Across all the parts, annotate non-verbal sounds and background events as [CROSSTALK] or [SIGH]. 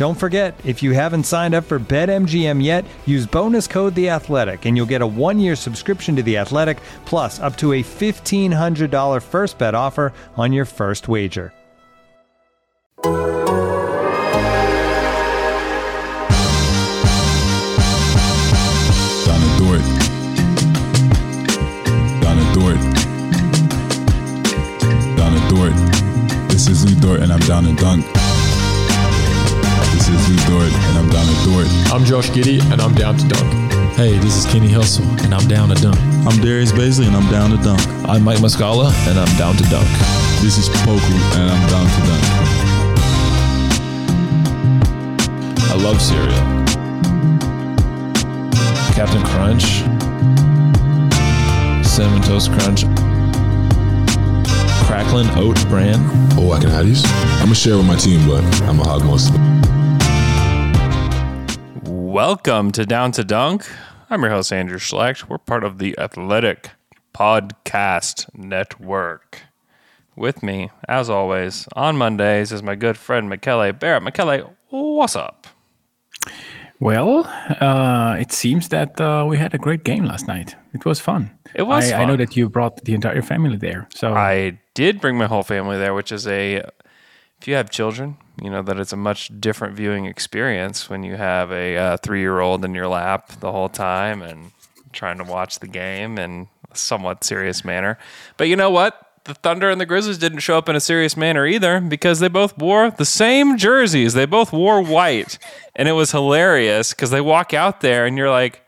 Don't forget, if you haven't signed up for BetMGM yet, use bonus code The Athletic, and you'll get a one-year subscription to The Athletic, plus up to a $1,500 first bet offer on your first wager. Donna Dort. Donna Dort. Donna Dort. This is Lu Dort and I'm down to dunk. This is Lu Dort and I'm down to Dort. I'm Josh Giddey, and I'm down to dunk. Hey, this is Kenny Hustle, and I'm down to dunk. I'm Darius Bazley and I'm down to dunk. I'm Mike Muscala, and I'm down to dunk. This is Poku and I'm down to dunk. I love cereal. Captain Crunch, Cinnamon Toast Crunch, Cracklin Oat Bran. Oh, I can have these? I'm gonna share with my team, but I'm gonna hog most of it. Welcome to Down to Dunk. I'm your host, Andrew Schlecht. We're part of the Athletic Podcast Network. With me, as always, on Mondays is my good friend, Michele Barrett. Michele, what's up? Well, uh, it seems that uh, we had a great game last night. It was fun. It was I, I know that you brought the entire family there. So I did bring my whole family there, which is a, if you have children, you know that it's a much different viewing experience when you have a uh, three year old in your lap the whole time and trying to watch the game in a somewhat serious manner. But you know what? The Thunder and the Grizzlies didn't show up in a serious manner either because they both wore the same jerseys. They both wore white. And it was hilarious because they walk out there and you're like,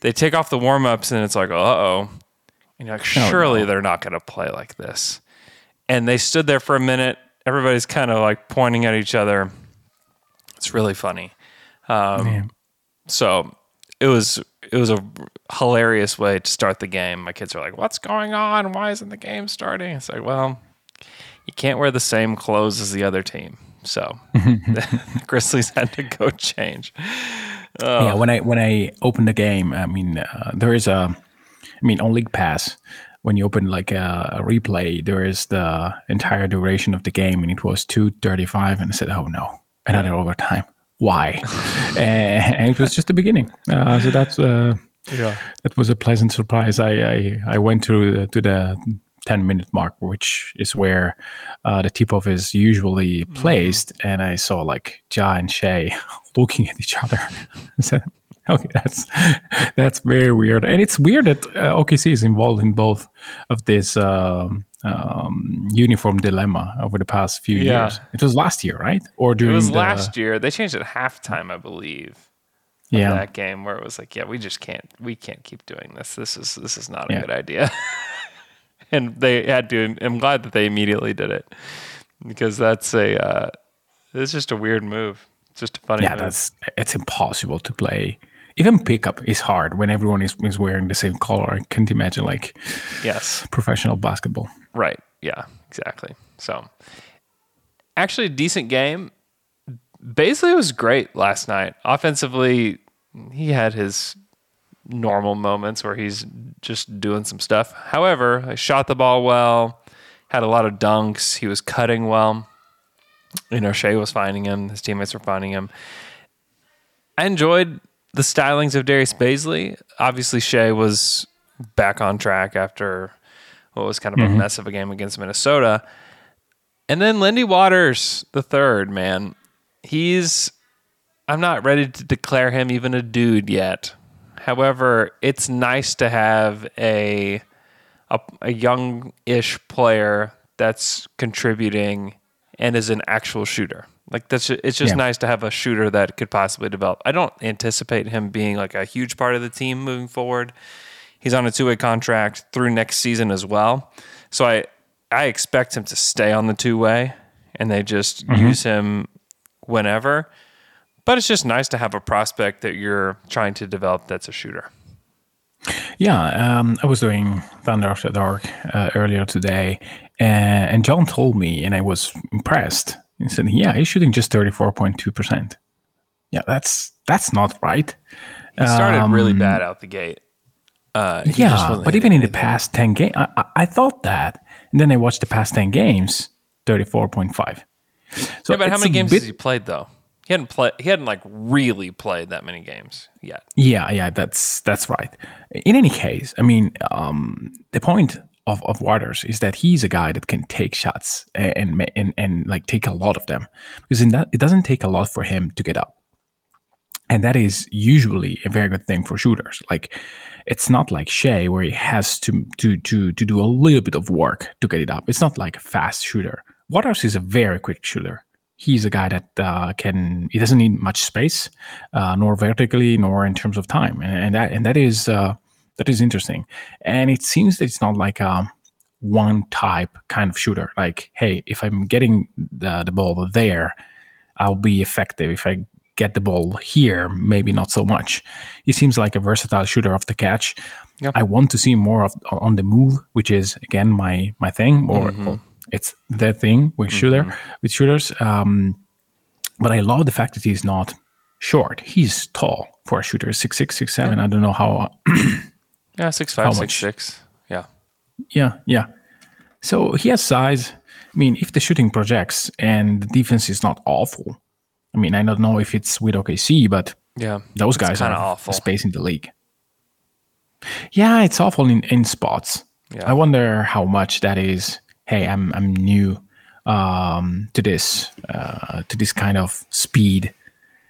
they take off the warm ups and it's like, uh oh. And you're like, surely they're not going to play like this. And they stood there for a minute. Everybody's kind of like pointing at each other. It's really funny. Um, So it was it was a hilarious way to start the game. My kids are like, "What's going on? Why isn't the game starting?" It's like, well, you can't wear the same clothes as the other team. So the [LAUGHS] [LAUGHS] Grizzlies had to go change. yeah, when I when I opened the game, I mean, uh, there is a, I mean, on League Pass, when you open like a, a replay, there is the entire duration of the game, and it was two thirty five, and I said, oh no, another overtime. Why? [LAUGHS] and, and it was just the beginning. Uh, so that's uh, Yeah. that was a pleasant surprise. I I, I went to the, to the ten minute mark, which is where uh, the tip off is usually placed, and I saw like Ja and Shai [LAUGHS] looking at each other. [LAUGHS] I said, [LAUGHS] okay, that's that's very weird, and it's weird that uh, OKC is involved in both of this. Um, um, uniform dilemma over the past few Yeah. years. It was last year, right? Or during It was the, last year. They changed it at halftime, I believe. Yeah, that game where it was like, yeah, we just can't, we can't keep doing this. This is this is not a Yeah. good idea. [LAUGHS] and they had to. I'm glad that they immediately did it because that's a, uh, it's just a weird move. It's just a funny. yeah, move. that's it's impossible to play. Even pickup is hard when everyone is, is wearing the same color. I can't imagine like yes, professional basketball. right, yeah, exactly. So, actually, a decent game. Basically, it was great last night. Offensively, he had his normal moments where he's just doing some stuff. However, I shot the ball well, had a lot of dunks. He was cutting well. You know, Shai was finding him. His teammates were finding him. I enjoyed the stylings of Darius Bazley. Obviously, Shai was back on track after what was kind of a mm-hmm. mess of a game against Minnesota. And then Lindy Waters, the third, man, he's I'm not ready to declare him even a dude yet. However, it's nice to have a a, a young-ish player that's contributing and is an actual shooter. Like that's ju- it's just Yeah. nice to have a shooter that could possibly develop. I don't anticipate him being like a huge part of the team moving forward. He's on a two-way contract through next season as well. So I I expect him to stay on the two-way and they just use him whenever. But it's just nice to have a prospect that you're trying to develop that's a shooter. Yeah, um, I was doing Thunder After Dark uh, earlier today, and, and John told me, and I was impressed. He said, "Yeah, he's shooting just thirty four point two percent. Yeah, that's that's not right. He started really Um, bad out the gate. Uh, yeah, but even in the past ten games, I, I, I thought that, and then I watched the past ten games, thirty four point five. So yeah, but how many games bit- has he played though? He hadn't played. He hadn't like really played that many games yet. Yeah, yeah, that's that's right. In any case, I mean, um, the point of, of Waters is that he's a guy that can take shots and, and and like take a lot of them because in that it doesn't take a lot for him to get up, and that is usually a very good thing for shooters. Like it's not like Shai where he has to to to to do a little bit of work to get it up. It's not like a fast shooter. Waters is a very quick shooter. He's a guy that uh, can. He doesn't need much space, uh, nor vertically, nor in terms of time, and, and that and that is uh, that is interesting. And it seems that it's not like a one type kind of shooter. Like, hey, if I'm getting the the ball there, I'll be effective. If I get the ball here, maybe not so much. He seems like a versatile shooter off the catch. Yeah. I want to see more of on the move, which is again my my thing, or, or it's the thing with shooter with shooters. Um, but I love the fact that he's not short. He's tall for a shooter, six six six seven. I don't know how. [CLEARS THROAT] Yeah, six How six much? six. Yeah, Yeah, yeah. So he has size. I mean, if the shooting projects and the defense is not awful, I mean, I don't know if it's with OKC, but yeah. those guys are awful. space in the league. Yeah, it's awful in, in spots. Yeah. I wonder how much that is. Hey, I'm I'm new um, to this uh, to this kind of speed.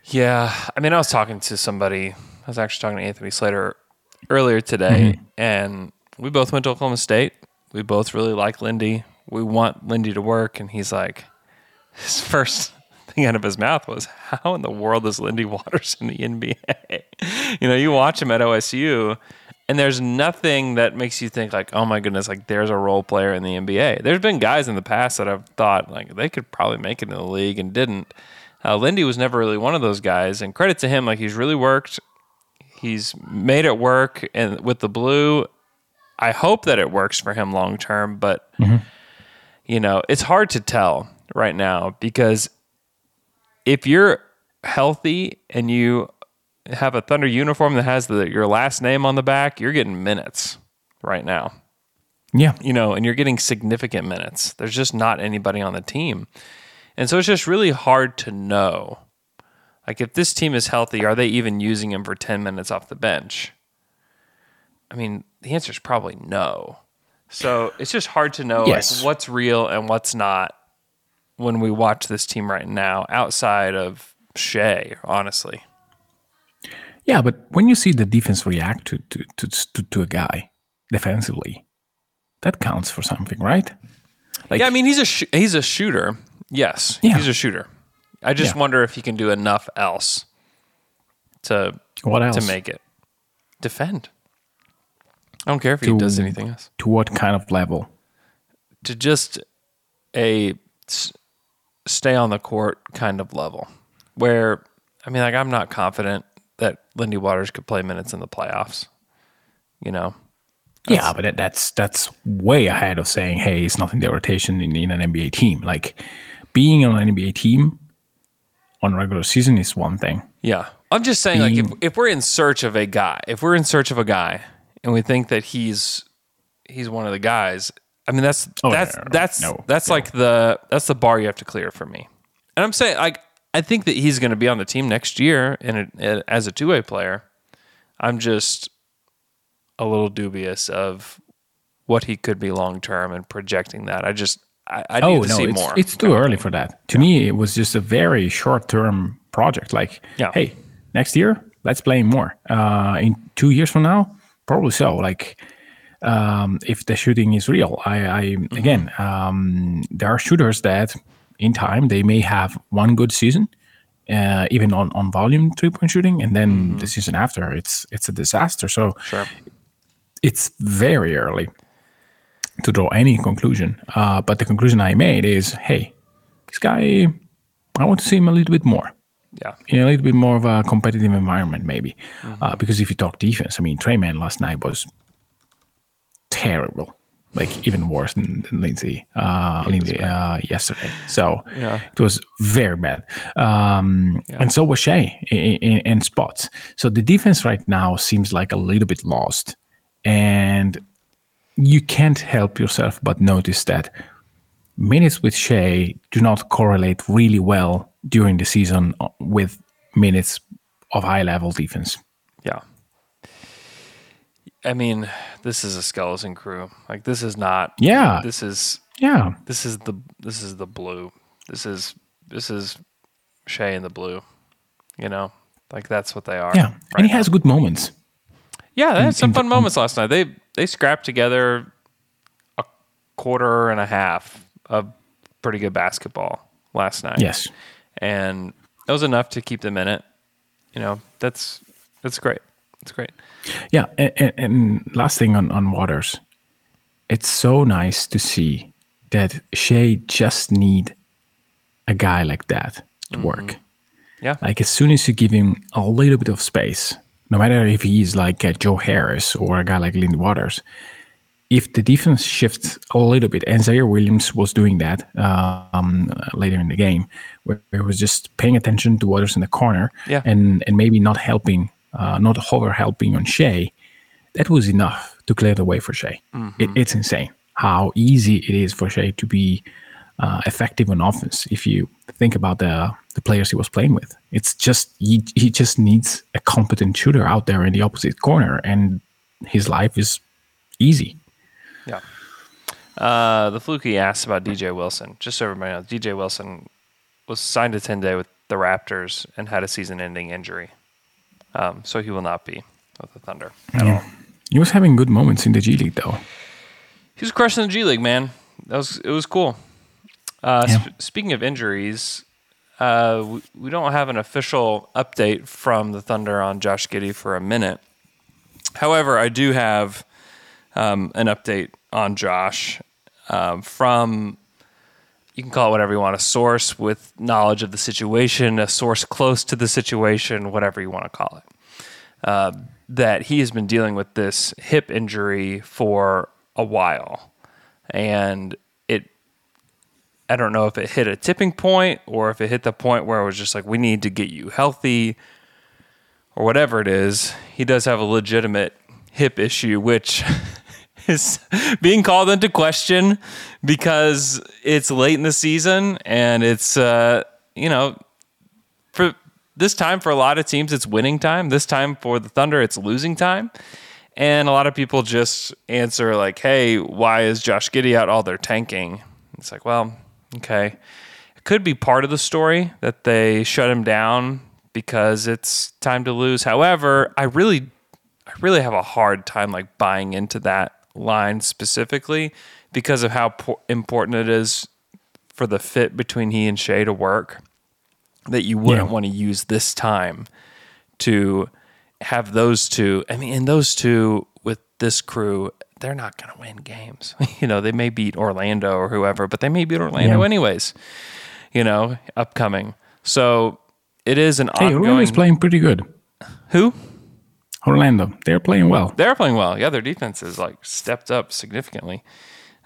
Yeah, I mean, I was talking to somebody. I was actually talking to Anthony Slater earlier today, and we both went to Oklahoma State. We both really like Lindy. We want Lindy to work, and he's like, his first [LAUGHS] thing out of his mouth was, "How in the world is Lindy Waters in the NBA?" [LAUGHS] you know, you watch him at OSU, and there's nothing that makes you think like, "Oh my goodness!" Like there's a role player in the NBA. There's been guys in the past that I've thought like they could probably make it in the league and didn't. Uh, Lindy was never really one of those guys, and credit to him, like he's really worked. He's made it work, and with the blue, I hope that it works for him long term. But mm-hmm. you know, it's hard to tell right now because if you're healthy and you have a Thunder uniform that has the your last name on the back, you're getting minutes right now Yeah, you know, and you're getting significant minutes. There's just not anybody on the team. And so it's just really hard to know. Like, if this team is healthy, are they even using him for 10 minutes off the bench? I mean, the answer is probably no. So it's just hard to know Yes. like, what's real and what's not when we watch this team right now outside of Shai, honestly. yeah. But when you see the defense react to to to, to, to a guy defensively, that counts for something, right? Like, yeah, I mean he's a sh- he's a shooter. Yes, Yeah. he's a shooter. I just Yeah. wonder if he can do enough else to what else? to make it defend. I don't care if he does anything else. to what kind of level? To just a stay on the court kind of level, where I mean, like I'm not confident that Lindy Waters could play minutes in the playoffs. You know, yeah, but that, that's that's way ahead of saying, "Hey, it's not in the rotation in, in an NBA team." Like being on an NBA team on regular season is one thing. Yeah. I'm just saying, like, if, if we're in search of a guy, if we're in search of a guy and we think that he's he's one of the guys, I mean that's Oh, that's no, no, that's no, that's like the that's the bar you have to clear for me. And I'm saying like I think that he's going to be on the team next year and as a two way player. I'm just a little dubious of what he could be long term and projecting that. I just I, I Oh need to no, see it's, more. it's too early for that. To me, it was just a very short-term project. Like, Yeah. hey, next year let's play more. Uh, in two years from now, probably so. Like, um, if the shooting is real, I, I Mm-hmm. again, um, there are shooters that in time they may have one good season, uh, even on on volume three-point shooting, and then the season after it's it's a disaster. So Mm-hmm. Sure. it's very early to draw any conclusion. Uh, but the conclusion I made is, hey, this guy, I want to see him a little bit more. Yeah. In a little bit more of a competitive environment, maybe. Uh, because if you talk defense, I mean, Tre Mann last night was terrible. Like even worse than, than Lindsay, uh, Lindsay uh, yesterday. So Yeah. it was very bad. Um, And so was Shai in, in, in spots. So the defense right now seems like a little bit lost. And you can't help yourself but notice that minutes with Shai do not correlate really well during the season with minutes of high level defense. Yeah. I mean, this is a skeleton crew. Like this is not. Yeah. This is Yeah. this is the this is the blue. This is this is Shai in the blue. You know, like that's what they are. Yeah. right and he now. has good moments. Yeah, they had some fun moments last night. They they scrapped together a quarter and a half of pretty good basketball last night. Yes. and that was enough to keep them in it. You know, that's that's great. It's great. Yeah, and, and, last thing on, on Waters, it's so nice to see that Shai just need a guy like that to work. Mm-hmm. Yeah. Like as soon as you give him a little bit of space, no matter if he's like uh, Joe Harris or a guy like Lindy Waters, if the defense shifts a little bit, and Ziaire Williams was doing that um, later in the game, where he was just paying attention to Waters in the corner, Yeah. and and maybe not helping, uh, not hover helping on Shai, that was enough to clear the way for Shai. It, it's insane how easy it is for Shai to be uh, effective on offense. If you think about the the players he was playing with, it's just he, he just needs a competent shooter out there in the opposite corner, and his life is easy. Yeah. Uh, the fluky asked about DJ Wilson. Just so everybody knows, DJ Wilson was signed to 10 day with the Raptors and had a season ending injury. Um, so he will not be with the Thunder at all. He was having good moments in the G League, though. He was crushing the G League, man. That was it was cool. Uh, Yeah. sp- speaking of injuries, uh, we, we don't have an official update from the Thunder on Josh Giddey for a minute. However, I do have um, an update on Josh um, from you can call it whatever you want a source with knowledge of the situation, a source close to the situation, whatever you want to call it. Uh, that he has been dealing with this hip injury for a while. And I don't know if it hit a tipping point or if it hit the point where it was just like, we need to get you healthy or whatever it is. He does have a legitimate hip issue, which [LAUGHS] is being called into question because it's late in the season and it's, uh, you know, for this time for a lot of teams it's winning time. This time for the Thunder it's losing time. And a lot of people just answer like, "Hey, why is Josh Giddey out? All they're tanking." It's like, well, okay, it could be part of the story that they shut him down because it's time to lose. However, I really, I really have a hard time like buying into that line specifically because of how po- important it is for the fit between he and Shai to work that you wouldn't Yeah. want to use this time to have those two. I mean, and those two with this crew, they're not going to win games. [LAUGHS] you know, they may beat Orlando or whoever, but they may beat Orlando Yeah. anyways. You know, upcoming. So it is an Hey, ongoing. Orlando's playing pretty good. Who? Orlando, they're playing well. They're playing well. Yeah, their defense has like stepped up significantly.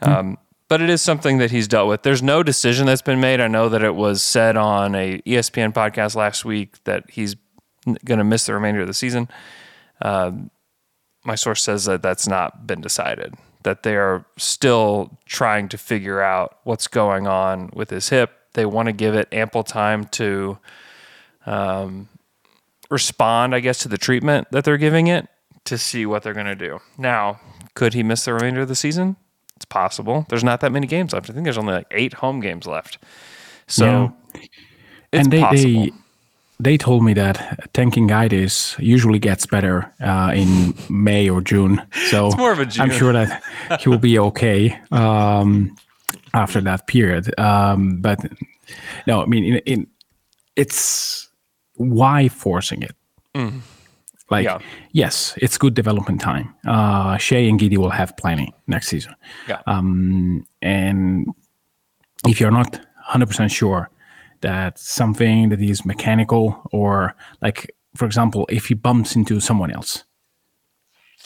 Um, but it is something that he's dealt with. There's no decision that's been made. I know that it was said on a ESPN podcast last week that he's going to miss the remainder of the season. Um, my source says that that's not been decided. That they are still trying to figure out what's going on with his hip. They want to give it ample time to um, respond, I guess, to the treatment that they're giving it to see what they're going to do. Now, could he miss the remainder of the season? It's possible. There's not that many games left. I think there's only like eight home games left. So it's and they, possible. they they told me that tankingitis usually gets better uh, in May or June. So It's more of a I'm sure that he will be okay um, after that period. Um, but no, I mean, in, in, it's why forcing it. Like, Mm. Yeah. yes, it's good development time. Uh, Shai and Giddey will have plenty next season. yeah. Um, and if you're not 100% sure that something that is mechanical or like for example if he bumps into someone else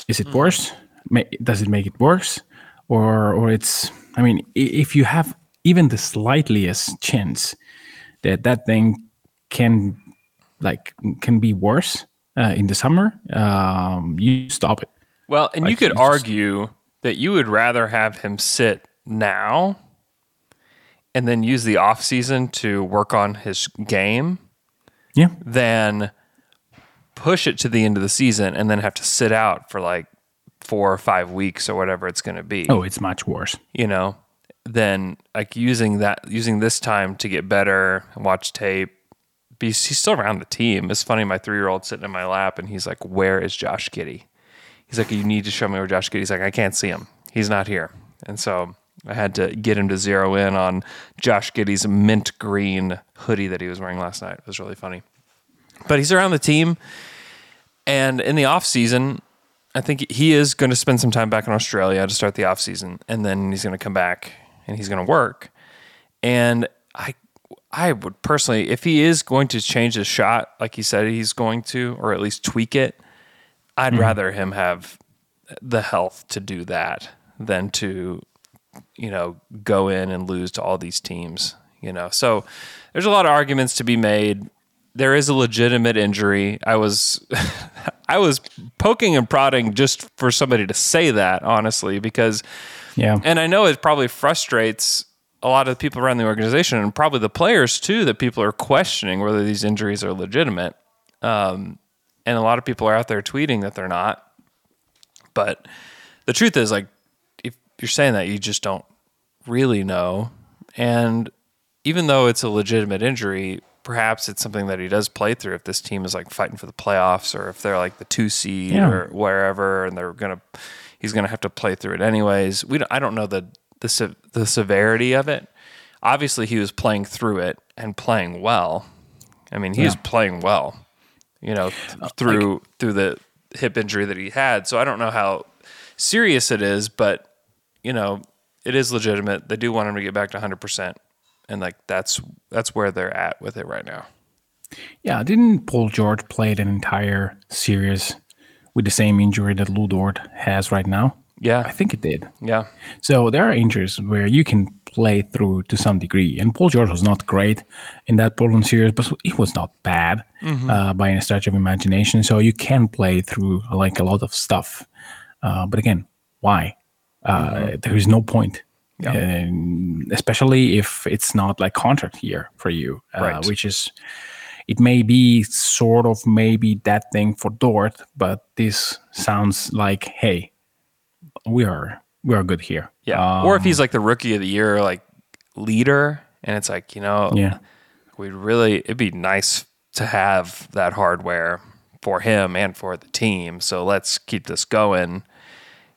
is it worse? Ma- does it make it worse? Or or it's i mean if you have even the slightest chance that that thing can like can be worse uh, in the summer um, you stop it. Well, and you Like, could he's just- argue that you would rather have him sit now and then use the off season to work on his game yeah than push it to the end of the season and then have to sit out for like four or five weeks or whatever it's going to be. oh it's much worse You know, than like using that using this time to get better watch tape. Be he's still around the team. It's funny. My three year old sitting in my lap and he's like, "Where is Josh Giddey?" He's like, "You need to show me where Josh Giddey." He's like, "I can't see him. He's not here." And so I had to get him to zero in on Josh Giddey's mint green hoodie that he was wearing last night. It was really funny. But he's around the team, and in the off season, I think he is going to spend some time back in Australia to start the off season, and then he's going to come back and he's going to work. And I, I would personally, if he is going to change his shot, like he said he's going to, or at least tweak it, I'd mm-hmm. rather him have the health to do that than to, you know, go in and lose to all these teams. You know, so there's a lot of arguments to be made. There is a legitimate injury. I was, [LAUGHS] I was poking and prodding just for somebody to say that, honestly, because yeah and I know it probably frustrates a lot of the people around the organization and probably the players too that people are questioning whether these injuries are legitimate. Um, and a lot of people are out there tweeting that they're not. But the truth is, like, you're saying that, you just don't really know. And even though it's a legitimate injury, perhaps it's something that he does play through if this team is like fighting for the playoffs or if they're like the two seed Yeah. or wherever and they're gonna he's gonna have to play through it anyways. We don't, I don't know the the se- the severity of it. Obviously, he was playing through it and playing well. I mean, he's was playing well, you know, th- through through the hip injury that he had. So I don't know how serious it is, but you know, it is legitimate. They do want him to get back to 100%. And like that's that's where they're at with it right now. Yeah, didn't Paul George play an entire series with the same injury that Lu Dort has right now? Yeah. I think it did. Yeah. So there are injuries where you can play through to some degree. And Paul George was not great in that Portland series, but it was not bad uh, by any stretch of imagination. So you can play through like a lot of stuff. Uh, but again, why? Uh, There is no point. And especially if it's not like contract year for you, uh, Right. which is it may be sort of maybe that thing for Dort, but this sounds like, hey, we are we are good here. Yeah. or if he's like the rookie of the year, like leader, and it's like, you know, Yeah. we really it'd be nice to have that hardware for him and for the team. So let's keep this going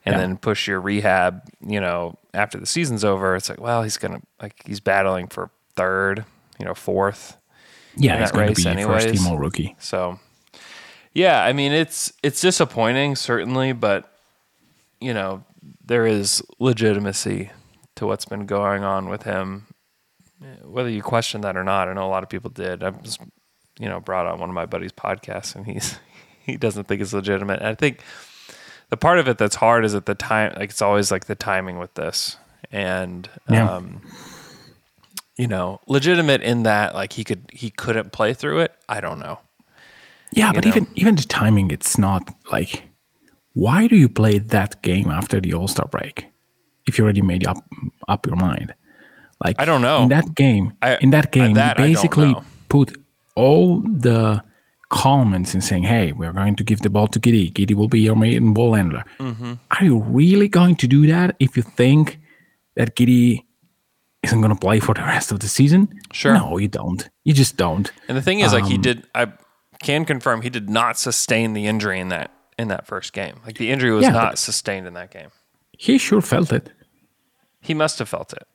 and Yeah. then push your rehab, you know, after the season's over. It's like, well, he's gonna like he's battling for third, you know, fourth. Yeah, he's going to be first team all rookie. So yeah, I mean it's it's disappointing certainly, but you know, there is legitimacy to what's been going on with him. Whether you question that or not, I know a lot of people did. I was you know, brought on one of my buddies' podcasts and he's [LAUGHS] he doesn't think it's legitimate. And I think the part of it that's hard is at the time like it's always like the timing with this. And Yeah. um you know, legitimate in that like he could he couldn't play through it. I don't know. Yeah, but know? even even the timing, it's not like why do you play that game after the All Star break if you already made up up your mind? Like I don't know. In that game, I- in that game, that you basically put all the comments and saying, "Hey, we're going to give the ball to Giddey. Giddey will be your main ball handler." Mm-hmm. Are you really going to do that if you think that Giddey isn't going to play for the rest of the season? Sure. No, you don't. You just don't. And the thing is, like he Um, did, I can confirm he did not sustain the injury in that in that first game. Like the injury was Yeah, not sustained in that game. He sure felt it. He must have felt it.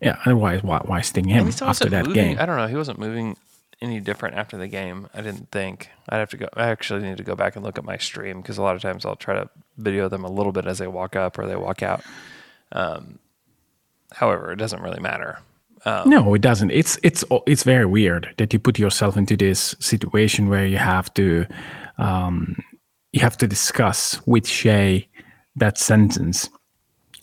Yeah, otherwise, why, why sting him And he still after that moving. game? I don't know. He wasn't moving any different after the game. I didn't think. I'd have to go. I actually need to go back and look at my stream because a lot of times I'll try to video them a little bit as they walk up or they walk out. Um, however, it doesn't really matter. No, it doesn't. It's it's it's very weird that you put yourself into this situation where you have to um, you have to discuss with Shai that sentence.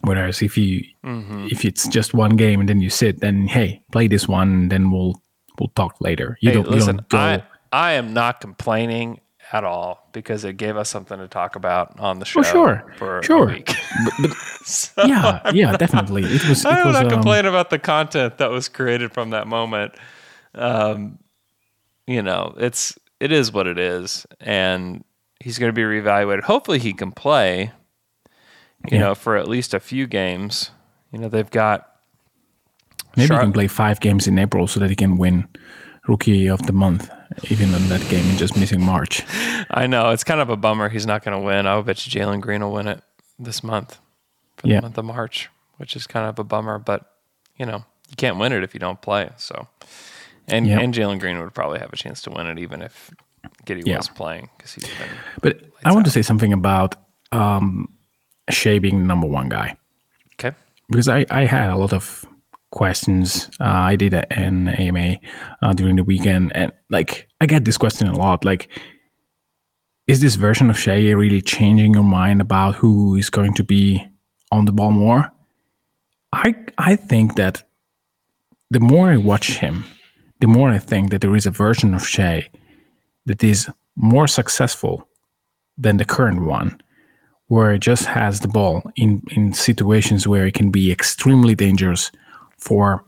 Whereas if you Mm-hmm. if it's just one game and then you sit, then hey, play this one, then we'll we'll talk later. You Hey, don't you listen, don't go. I I am not complaining at all because it gave us something to talk about on the show. Oh, sure. for Sure. a week. [LAUGHS] yeah, yeah, definitely. It was. It I'm was not um, complaining about the content that was created from that moment. Um, you know, it's it is what it is, and he's going to be reevaluated. Hopefully, he can play. You Yeah. know, for at least a few games. You know, they've got Maybe Sure. he can play five games in April so that he can win Rookie of the Month, even in that game and just missing March. I know it's kind of a bummer. He's not going to win. I bet you Jalen Green will win it this month for Yeah. the month of March, which is kind of a bummer. But you know, you can't win it if you don't play. So, and Yeah. and Jalen Green would probably have a chance to win it even if Giddey Yeah. was playing because he's been. But I want to say something about um, Shai being the number one guy Okay. because I, I had a lot of questions. Uh, I did an AMA uh, during the weekend, and like I get this question a lot. Like, is this version of Shai really changing your mind about who is going to be on the ball more? I I think that the more I watch him, the more I think that there is a version of Shai that is more successful than the current one, where it just has the ball in, in situations where it can be extremely dangerous for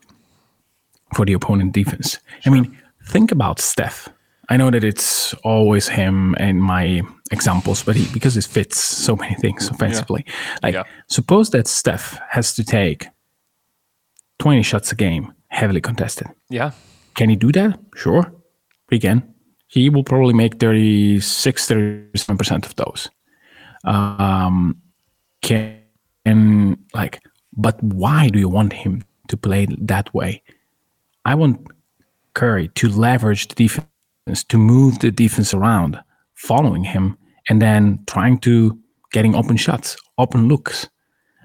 for the opponent defense. I mean, think about Steph. I know that it's always him and my examples, but he because it fits so many things offensively. Like Yeah. suppose that Steph has to take 20 shots a game, heavily contested. Yeah. Can he do that? Sure. He can. He will probably make 36, 37% of those. Um, can, like, but why do you want him to play that way? I want Curry to leverage the defense, to move the defense around, following him, and then trying to getting open shots, open looks.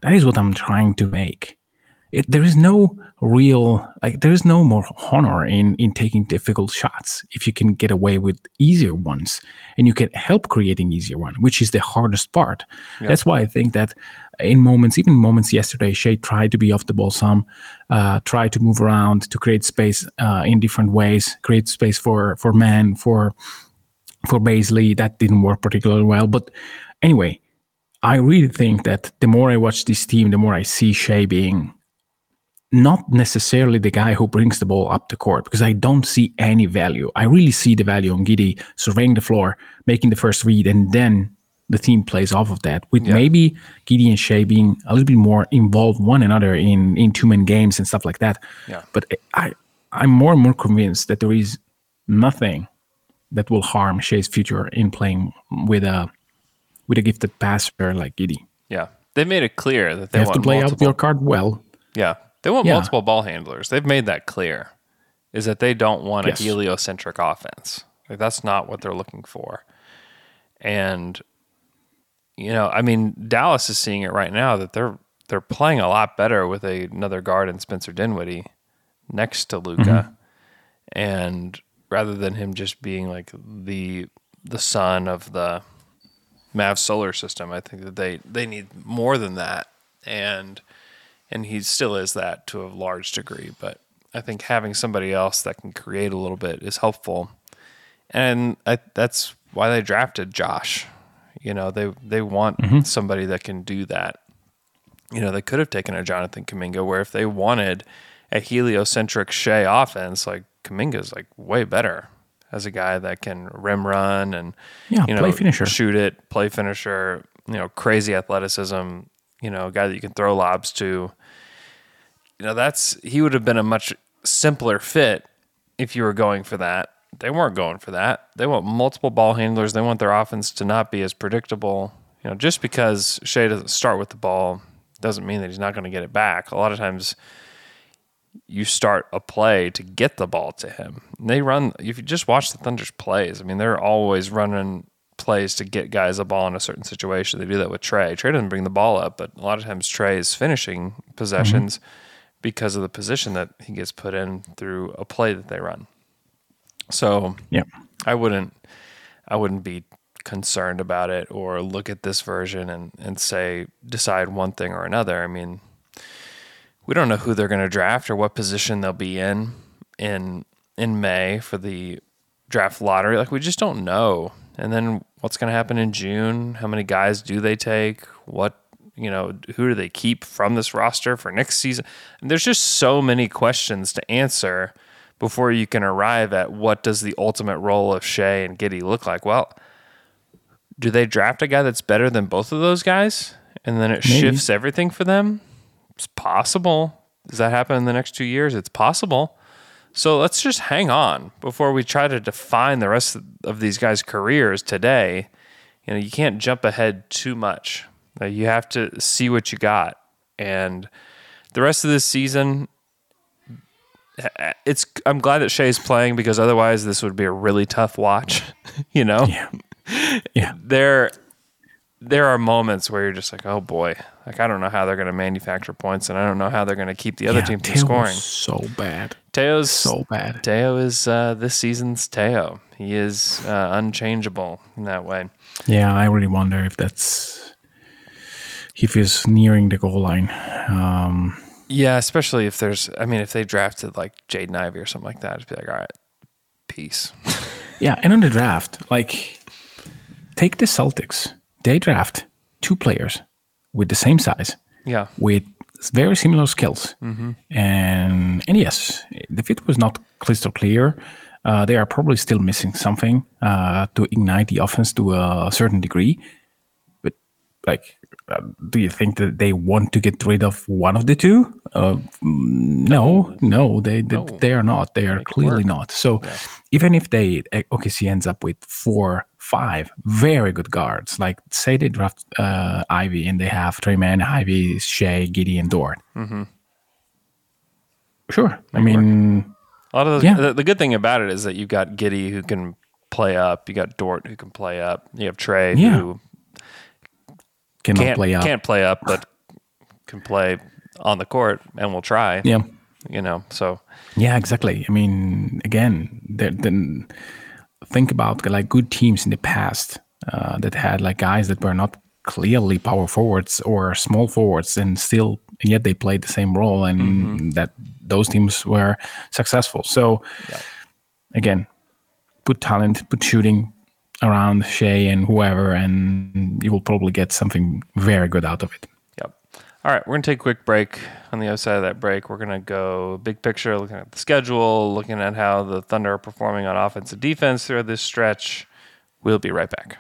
That is what I'm trying to make. It, there is no real like there is no more honor in in taking difficult shots if you can get away with easier ones and you can help creating easier one which is the hardest part. That's why i think that in moments even moments yesterday Shai tried to be off the ball some uh tried to move around to create space uh, in different ways create space for for man for for Bazley. That didn't work particularly well. But anyway I really think that the more I watch this team, the more I see Shai being not necessarily the guy who brings the ball up the court because I don't see any value. I really see the value on Giddey surveying the floor, making the first read, and then the team plays off of that. With maybe Giddey and Shai being a little bit more involved one another in in two man games and stuff like that. Yeah. But I I'm more and more convinced that there is nothing that will harm Shai's future in playing with a with a gifted passer like Giddey. Yeah. They made it clear that they You have to play out your card well. Yeah. They want Yeah. multiple ball handlers. They've made that clear. Is that they don't want Yes. a heliocentric offense. Like that's not what they're looking for. And you know, I mean, Dallas is seeing it right now that they're they're playing a lot better with a, another guard in Spencer Dinwiddie next to Luka, Mm-hmm. and rather than him just being like the the son of the Mavs solar system, I think that they they need more than that, and and he still is that to a large degree. But I think having somebody else that can create a little bit is helpful, and I, that's why they drafted Josh. You know, they they want mm-hmm. somebody that can do that. You know, they could have taken a Jonathan Kuminga, where if they wanted a heliocentric Shai offense, like Kuminga's like way better as a guy that can rim run and Yeah, you know, play finisher. shoot it, play finisher, you know, crazy athleticism, you know, a guy that you can throw lobs to. you know, that's he would have been a much simpler fit if you were going for that. They weren't going for that. They want multiple ball handlers. They want their offense to not be as predictable. You know, just because Shai doesn't start with the ball doesn't mean that he's not going to get it back. A lot of times you start a play to get the ball to him. And they run if you just watch the Thunder's plays, I mean, they're always running plays to get guys a ball in a certain situation. They do that with Tre. Tre doesn't bring the ball up, but a lot of times Tre is finishing possessions because of the position that he gets put in through a play that they run. So Yeah. I wouldn't I wouldn't be concerned about it or look at this version and, and say decide one thing or another. I mean, we don't know who they're going to draft or what position they'll be in in in May for the draft lottery. Like we just don't know. And then what's going to happen in June? How many guys do they take? What you know, who do they keep from this roster for next season? And there's just so many questions to answer before you can arrive at what does the ultimate role of Shai and Giddey look like. Well, do they draft a guy that's better than both of those guys? And then it shifts everything for them? It's possible. Does that happen in the next two years? It's possible. So let's just hang on before we try to define the rest of these guys' careers today. You know, you can't jump ahead too much. You have to see what you got. And the rest of this season, uh, it's I'm glad that Shai's playing because otherwise this would be a really tough watch. [LAUGHS] you know? Yeah. Yeah. there there are moments where you're just like, oh boy, like I don't know how they're going to manufacture points, and I don't know how they're going to keep the other yeah, team from scoring. So bad. Teo's So bad. Teo is uh, this season's Teo. He is uh, unchangeable in that way. Yeah, I really wonder if that's if he's nearing the goal line. Um, Yeah, especially if there's, I mean, if they drafted like Jaden Ivey or something like that, it'd be like, all right, peace. [LAUGHS] yeah, and on the draft, like take the Celtics. They draft two players with the same size, yeah, with very similar skills, and and yes, the fit was not crystal clear. Uh, they are probably still missing something uh, to ignite the offense to a certain degree. But like, uh, do you think that they want to get rid of one of the two? Uh, mm, no, no, they they, they are not. They are clearly not. So even if they eh, OKC ends up with four, five very good guards, like say they draft uh, Ivey and they have Tre Mann, Ivey, Shai, Giddey, and Dort. Sure, I mean, a lot of those. Yeah. The, the good thing about it is that you've got Giddey who can play up. You got Dort who can play up. You have Tre Yeah. who cannot can't play up. can't play up, but can play on the court and will try. Yeah. you know. So Yeah, exactly. I mean, again, then think about like good teams in the past uh, that had like guys that were not clearly power forwards or small forwards, and still, and yet they played the same role, and that those teams were successful. So, again, put talent, put shooting around Shai and whoever, and you will probably get something very good out of it. All right, we're going to take a quick break. On the other side of that break, we're going to go big picture, looking at the schedule, looking at how the Thunder are performing on offense and defense through this stretch. We'll be right back.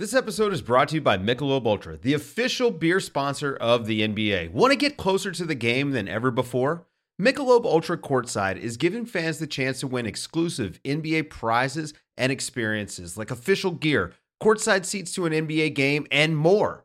This episode is brought to you by Michelob Ultra, the official beer sponsor of the NBA. Want to get closer to the game than ever before? Michelob Ultra Courtside is giving fans the chance to win exclusive NBA prizes and experiences like official gear, courtside seats to an NBA game, and more.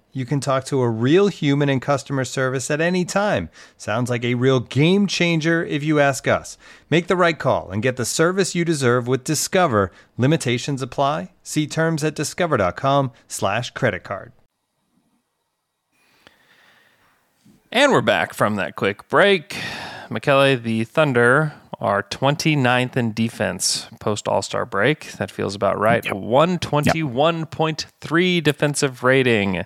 You can talk to a real human in customer service at any time. Sounds like a real game changer if you ask us. Make the right call and get the service you deserve with Discover. Limitations apply. See terms at discover.com/slash credit card. And we're back from that quick break. Michele, the Thunder are 29th in defense post All Star break. That feels about right. 121.3 defensive rating.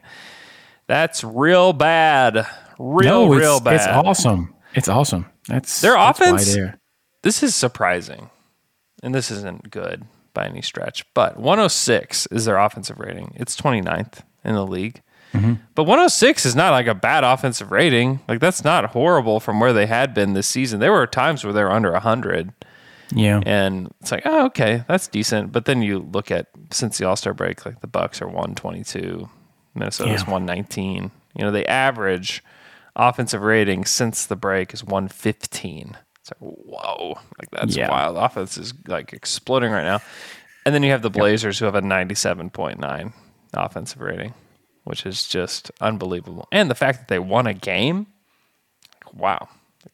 That's real bad. Real, No, real bad. It's awesome. It's awesome. That's Their that's offense? This is surprising. And this isn't good. by any stretch. But 106 is their offensive rating. It's 29th in the league. Mm-hmm. But 106 is not like a bad offensive rating. Like that's not horrible from where they had been this season. There were times where they were under 100 Yeah. and it's like, "Oh, okay, that's decent." But then you look at since the All-Star break, like the Bucks are 122, Minnesota's Yeah. 119. You know, the average offensive rating since the break is 115. It's like, whoa, like that's Yeah. wild. Offense is like exploding right now. And then you have the Blazers who have a 97.9 offensive rating, which is just unbelievable. And the fact that they won a game, wow.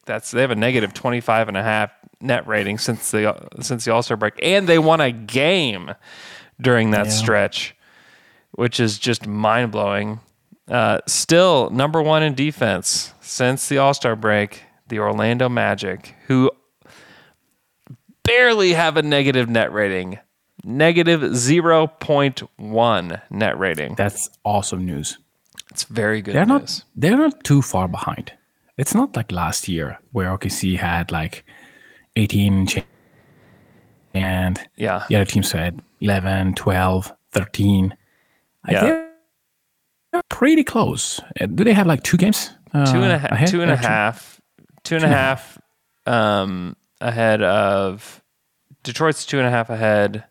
That's they have a negative 25 and a half net rating since the since the All-Star break and they won a game during that Yeah. stretch, which is just mind-blowing. Uh, still number 1 in defense since the All-Star break, the Orlando Magic, who barely have a negative net rating. Negative 0.1 net rating. That's awesome news. It's very good They're not they're not too far behind. It's not like last year where OKC had like 18 and change, and Yeah. the other teams had 11, 12, 13. Like, Yeah. They're they're pretty close. Uh, Do they have like two games? Uh, two and a half, ahead? two and a half, two and a half, um, ahead of Detroit's two and a half ahead,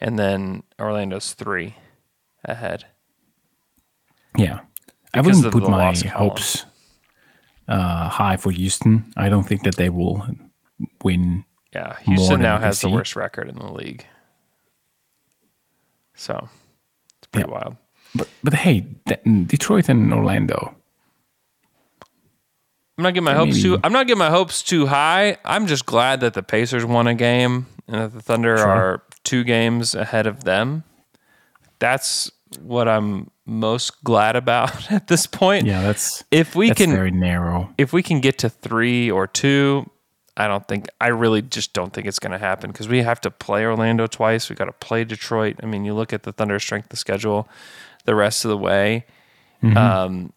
and then Orlando's three ahead. Yeah. I wouldn't put my hopes uh, high for Houston. I don't think that they will win. Yeah, Houston now has the worst record in the league. So pretty Yeah. wild. But but hey, De- Detroit and Orlando. I'm not getting my hopes too. I'm not getting my hopes too high. I'm just glad that the Pacers won a game and that the Thunder Sure. are two games ahead of them. That's what I'm most glad about [LAUGHS] at this point. Yeah, that's If we that's can, very narrow. if we can get to three or two, I don't think. I really just don't think it's going to happen because we have to play Orlando twice. We got to play Detroit. I mean, you look at the Thunder strength of schedule, the rest of the way. Um,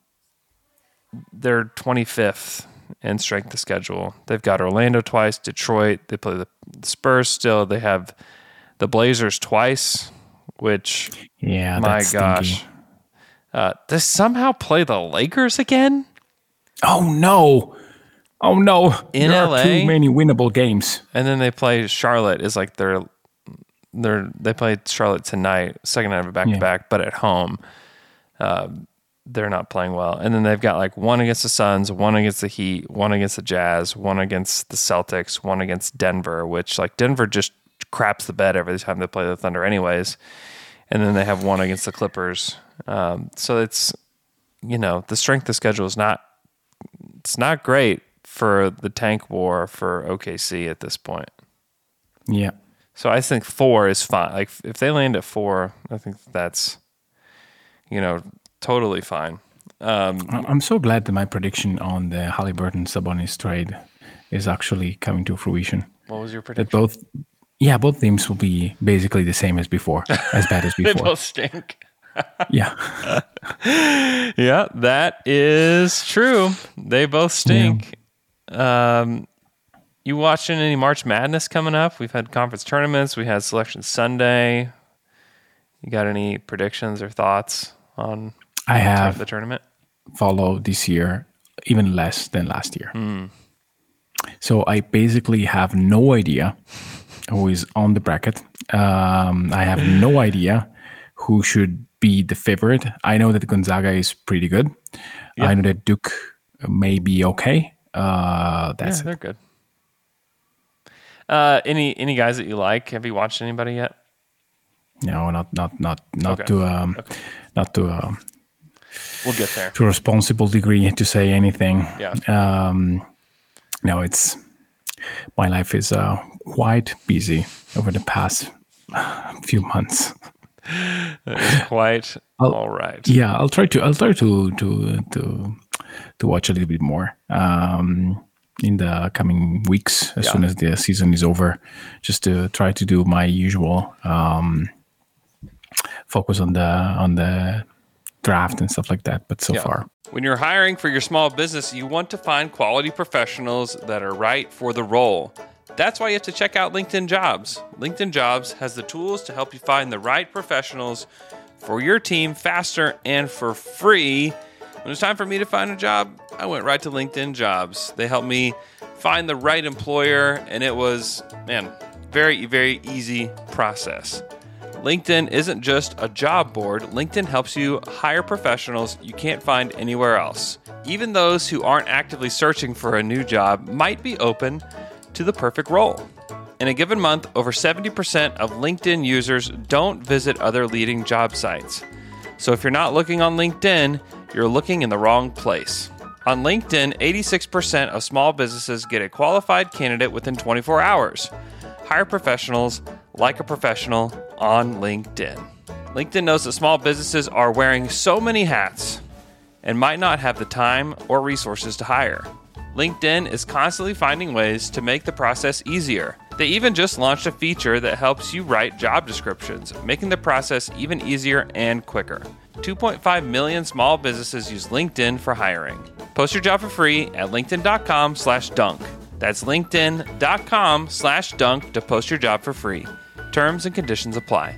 they're 25th in strength of schedule. They've got Orlando twice, Detroit. They play the Spurs still. They have the Blazers twice, which Yeah, my gosh. Uh, they somehow play the Lakers again. Oh no! Oh no! In there LA? are too many winnable games. and then they play Charlotte is like their their they play Charlotte tonight, second night of a back to back, but at home. Um, they're not playing well. And then they've got like one against the Suns, one against the Heat, one against the Jazz, one against the Celtics, one against Denver, which like Denver just craps the bed every time they play the Thunder anyways. And then they have one against the Clippers. Um, so it's you know, the strength of schedule is not it's not great for the tank war for OKC at this point. Yeah, So I think four is fine. Like if they land at four, I think that's you know totally fine. Um, I'm so glad that my prediction on the Halliburton Sabonis trade is actually coming to fruition. what was your That prediction? both, yeah, both teams will be basically the same as before, as bad as [LAUGHS] before. They both stink. [LAUGHS] Yeah, [LAUGHS] Yeah, that is true. They both stink. Um, you watching any March Madness coming up? We've had conference tournaments. We had Selection Sunday. You got any predictions or thoughts on I have the tournament? Follow this year even less than last year. Hmm. So I basically have no idea who is on the bracket. Um, I have no [LAUGHS] idea who should be the favorite. I know that Gonzaga is pretty good. I know that Duke may be okay. Uh, that's yeah, they're good. Uh, any any guys that you like? Have you watched anybody yet? No, not not not not Okay. to um, not to um, We'll get there. to a responsible degree to say anything. Yeah. Um, no, it's my life is uh, quite busy over the past few months. Quite I'll- all right. Yeah, I'll try to I'll try to to to to watch a little bit more um, in the coming weeks as Yeah. soon as the season is over, just to try to do my usual um, focus on the on the draft and stuff like that. But so Yeah. far, When you're hiring for your small business, you want to find quality professionals that are right for the role. That's why you have to check out LinkedIn Jobs. LinkedIn Jobs has the tools to help you find the right professionals for your team faster and for free. When it was time for me to find a job, I went right to LinkedIn Jobs. They helped me find the right employer, and it was, man, very, very easy process. LinkedIn isn't just a job board, LinkedIn helps you hire professionals you can't find anywhere else. Even those who aren't actively searching for a new job might be open to the perfect role. In a given month, over 70% of LinkedIn users don't visit other leading job sites. So if you're not looking on LinkedIn, you're looking in the wrong place. On LinkedIn, 86% of small businesses get a qualified candidate within 24 hours. Hire professionals like a professional on LinkedIn. LinkedIn knows that small businesses are wearing so many hats and might not have the time or resources to hire. LinkedIn is constantly finding ways to make the process easier. They even just launched a feature that helps you write job descriptions, making the process even easier and quicker. 2.5 million small businesses use LinkedIn for hiring. Post your job for free at linkedin.com slash dunk. That's linkedin.com slash dunk to post your job for free. Terms and conditions apply.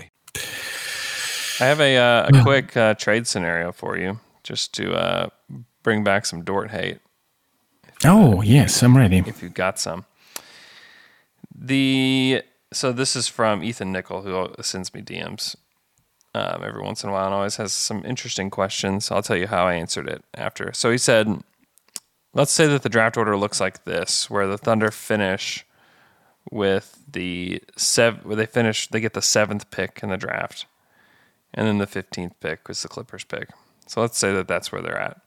I have a, uh, a quick uh, trade scenario for you just to uh, bring back some Dort hate. Oh, yes, I'm ready. If you've got some. The so this is from Ethan Nickel, who sends me DMs um, every once in a while and always has some interesting questions. I'll tell you how I answered it after. So he said, let's say that the draft order looks like this, where the Thunder finish with the sev where they finish they get the seventh pick in the draft, and then the fifteenth pick was the Clippers pick. So let's say that that's where they're at.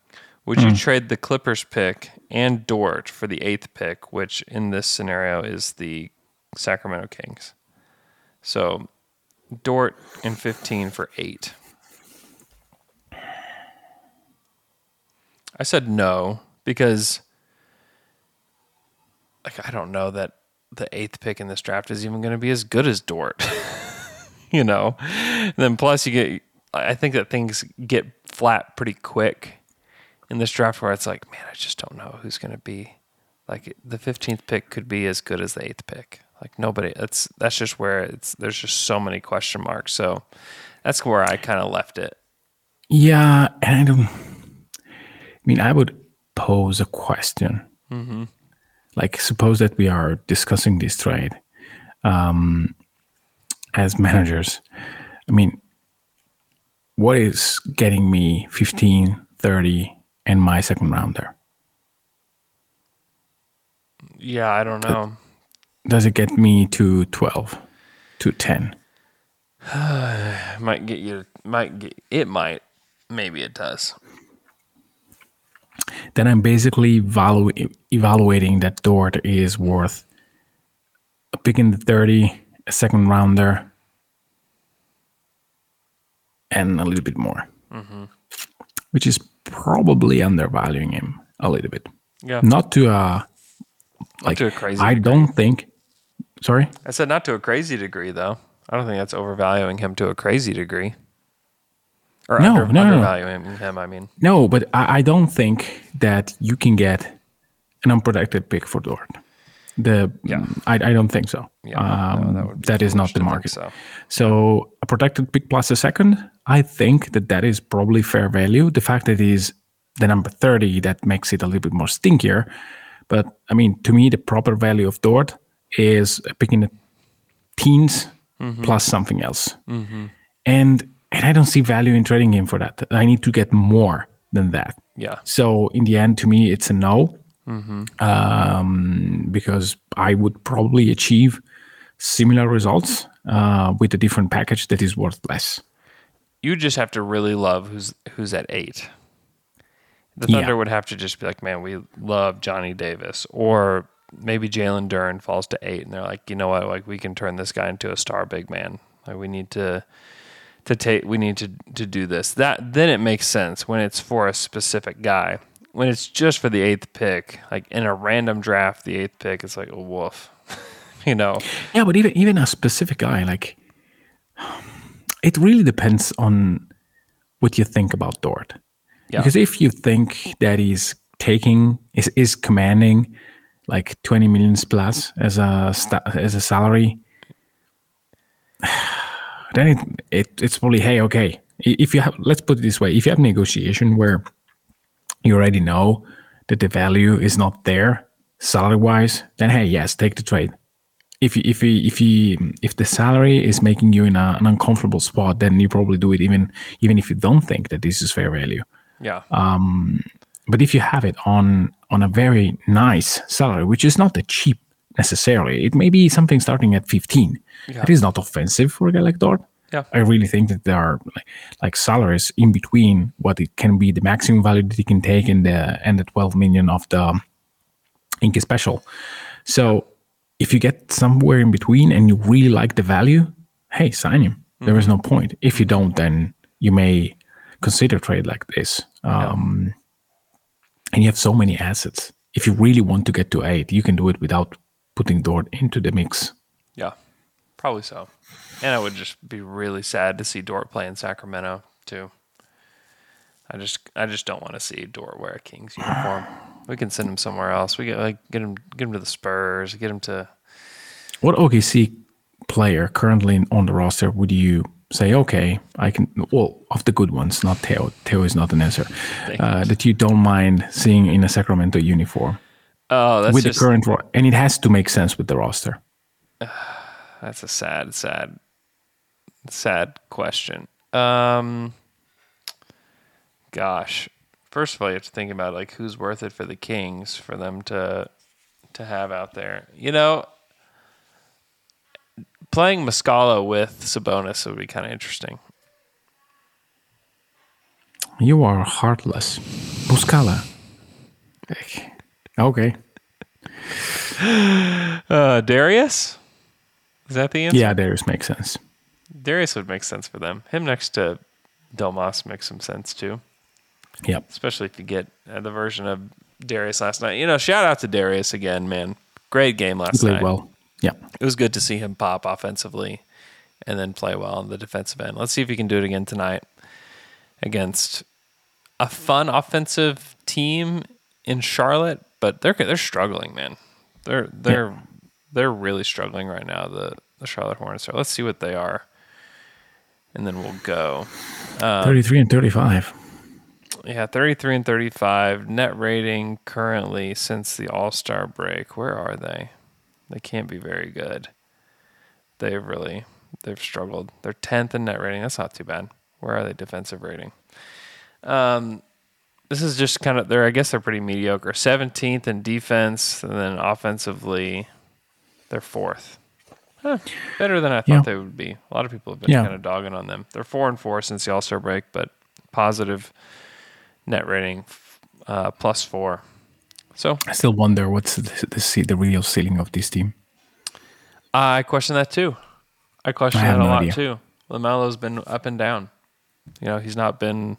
Would you hmm. trade the Clippers pick and Dort for the eighth pick, which in this scenario is the Sacramento Kings? So Dort and 15 for eight. I said no because, like, I don't know that the eighth pick in this draft is even going to be as good as Dort. [LAUGHS] you know, and then plus you get, I think that things get flat pretty quick in this draft where it's like, man, I just don't know who's going to be. Like the 15th pick could be as good as the eighth pick. Like nobody, that's that's just where it's. There's just so many question marks. So that's where I kind of left it. Yeah, and I don't. I mean, I would pose a question. Mm-hmm. Like, suppose that we are discussing this trade um, as managers. I mean, what is getting me 15, 30, and my second rounder? Yeah, I don't know. Does it get me to 12, to 10? [SIGHS] might get you. Might get it. Might. Maybe it does. Then I'm basically evalu- evaluating that Dort is worth a pick in the 30, a second rounder, and a little bit more, Mm-hmm. which is probably undervaluing him a little bit. Yeah. Not to a like to a crazy I degree. don't think. Sorry. I said not to a crazy degree, though. I don't think that's overvaluing him to a crazy degree. Or No, under, no, no, no. him. I mean, No, but I, I don't think that you can get an unprotected pick for Dort. The Yeah. I, I don't think so. Yeah, no, um, that that is not the market. so. So a protected pick plus a second, I think that that is probably fair value. The fact that it is the number thirty that makes it a little bit more stinkier. But I mean, to me, the proper value of Dort is picking the teens Mm-hmm. plus something else. And and I don't see value in trading him for that. I need to get more than that. yeah. So in the end, to me, it's a no, um, because I would probably achieve similar results uh, with a different package that is worth less. You just have to really love who's who's at eight. The Yeah. Thunder would have to just be like, man, we love Johnny Davis, or maybe Jalen Duren falls to eight, and they're like, you know what, like we can turn this guy into a star big man. Like we need to to take, we need to to do this. That then it makes sense when it's for a specific guy. When it's just for the eighth pick, like in a random draft, the eighth pick, it's like a woof, [LAUGHS] you know. Yeah, but even even a specific guy, like it really depends on what you think about Dort. Yeah. Because if you think that he's taking is is commanding like 20 millions plus as a as a salary, then it, it it's probably hey okay if you have let's put it this way if you have negotiation where you already know that the value is not there salary wise then hey yes take the trade if you, if you, if you, if the salary is making you in a, an uncomfortable spot then you probably do it even even if you don't think that this is fair value Yeah. um, but if you have it on on a very nice salary, which is not that cheap necessarily, it may be something starting at 15. Yeah. It is not offensive for a guy like Dort. Yeah. I really think that there are like, like salaries in between what it can be the maximum value that he can take and the and the 12 million of the Inky special. So if you get somewhere in between and you really like the value, hey, sign him. There is no point. If you don't, then you may consider trade like this. Um, And you have so many assets. If you really want to get to eight, you can do it without putting Dort into the mix. Yeah, probably so. And I would just be really sad to see Dort play in Sacramento too. I just I just don't want to see Dort wear a Kings uniform. [SIGHS] We can send him somewhere else. We get like get him get him to the Spurs. Get him to What OKC player currently on the roster would you say, okay, I can, well, of the good ones, not Theo. Theo is not an answer, uh, that you don't mind seeing in a Sacramento uniform oh that's with just the current, ro- and it has to make sense with the roster. [SIGHS] that's a sad sad sad question. Um, gosh, first of all, you have to think about like who's worth it for the Kings for them to to have out there. You know, playing Muscala with Sabonis would be kind of interesting. You are heartless. Muscala. Okay. Uh, Darius, is that the answer? Yeah, Darius makes sense. Darius would make sense for them. Him next to Domas makes some sense too. Yep. Especially if you get uh, the version of Darius last night. You know, shout out to Darius again, man. Great game last played night. well. Yeah. It was good to see him pop offensively and then play well on the defensive end. Let's see if he can do it again tonight against a fun offensive team in Charlotte, but they're they're struggling, man. They're they're they're really struggling right now. The the Charlotte Hornets are. Let's see what they are, and then we'll go. Um, 33 and 35. yeah, 33 and 35. Net rating currently since the All Star break. Where are they? They can't be very good. They've really they've struggled. They're 10th in net rating. That's not too bad. Where are they defensive rating? Um, this is just kind of they're I guess they're pretty mediocre. 17th in defense, and then offensively, they're fourth. Huh, better than I thought Yeah. they would be. A lot of people have been Yeah. kind of dogging on them. They're four and four since the All Star break, but positive net rating uh, plus four. So I still wonder what's the, the, the real ceiling of this team. I question that too. I question I that a no lot idea. too. LaMelo's been up and down. You know, he's not been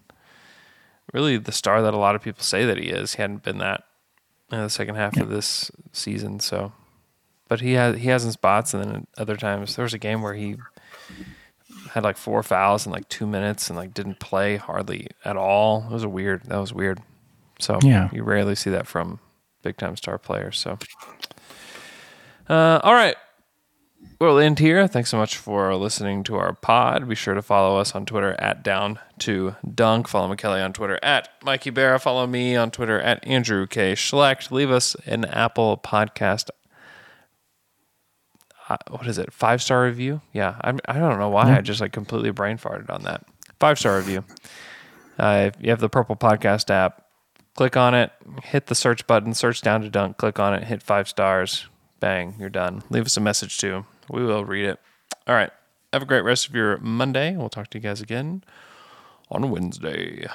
really the star that a lot of people say that he is. He hadn't been that in the second half of this season. So, but he has he has in spots, and then other times there was a game where he had like four fouls in like two minutes and like didn't play hardly at all. It was a weird. That was weird. So Yeah. you rarely see that from big time star players. So, uh, all right. We'll end here. Thanks so much for listening to our pod. Be sure to follow us on Twitter at down to dunk. Follow Michele on Twitter at Mikey Barra. Follow me on Twitter at Andrew K. Schlecht. Leave us an Apple podcast. Uh, what is it? Five star review? Yeah. I'm, I don't know why. I just like completely brain farted on that. Five star review. Uh, if you have the Purple Podcast app, click on it, hit the search button, search down to dunk, click on it, hit five stars. Bang, you're done. Leave us a message too. We will read it. All right. Have a great rest of your Monday. We'll talk to you guys again on Wednesday.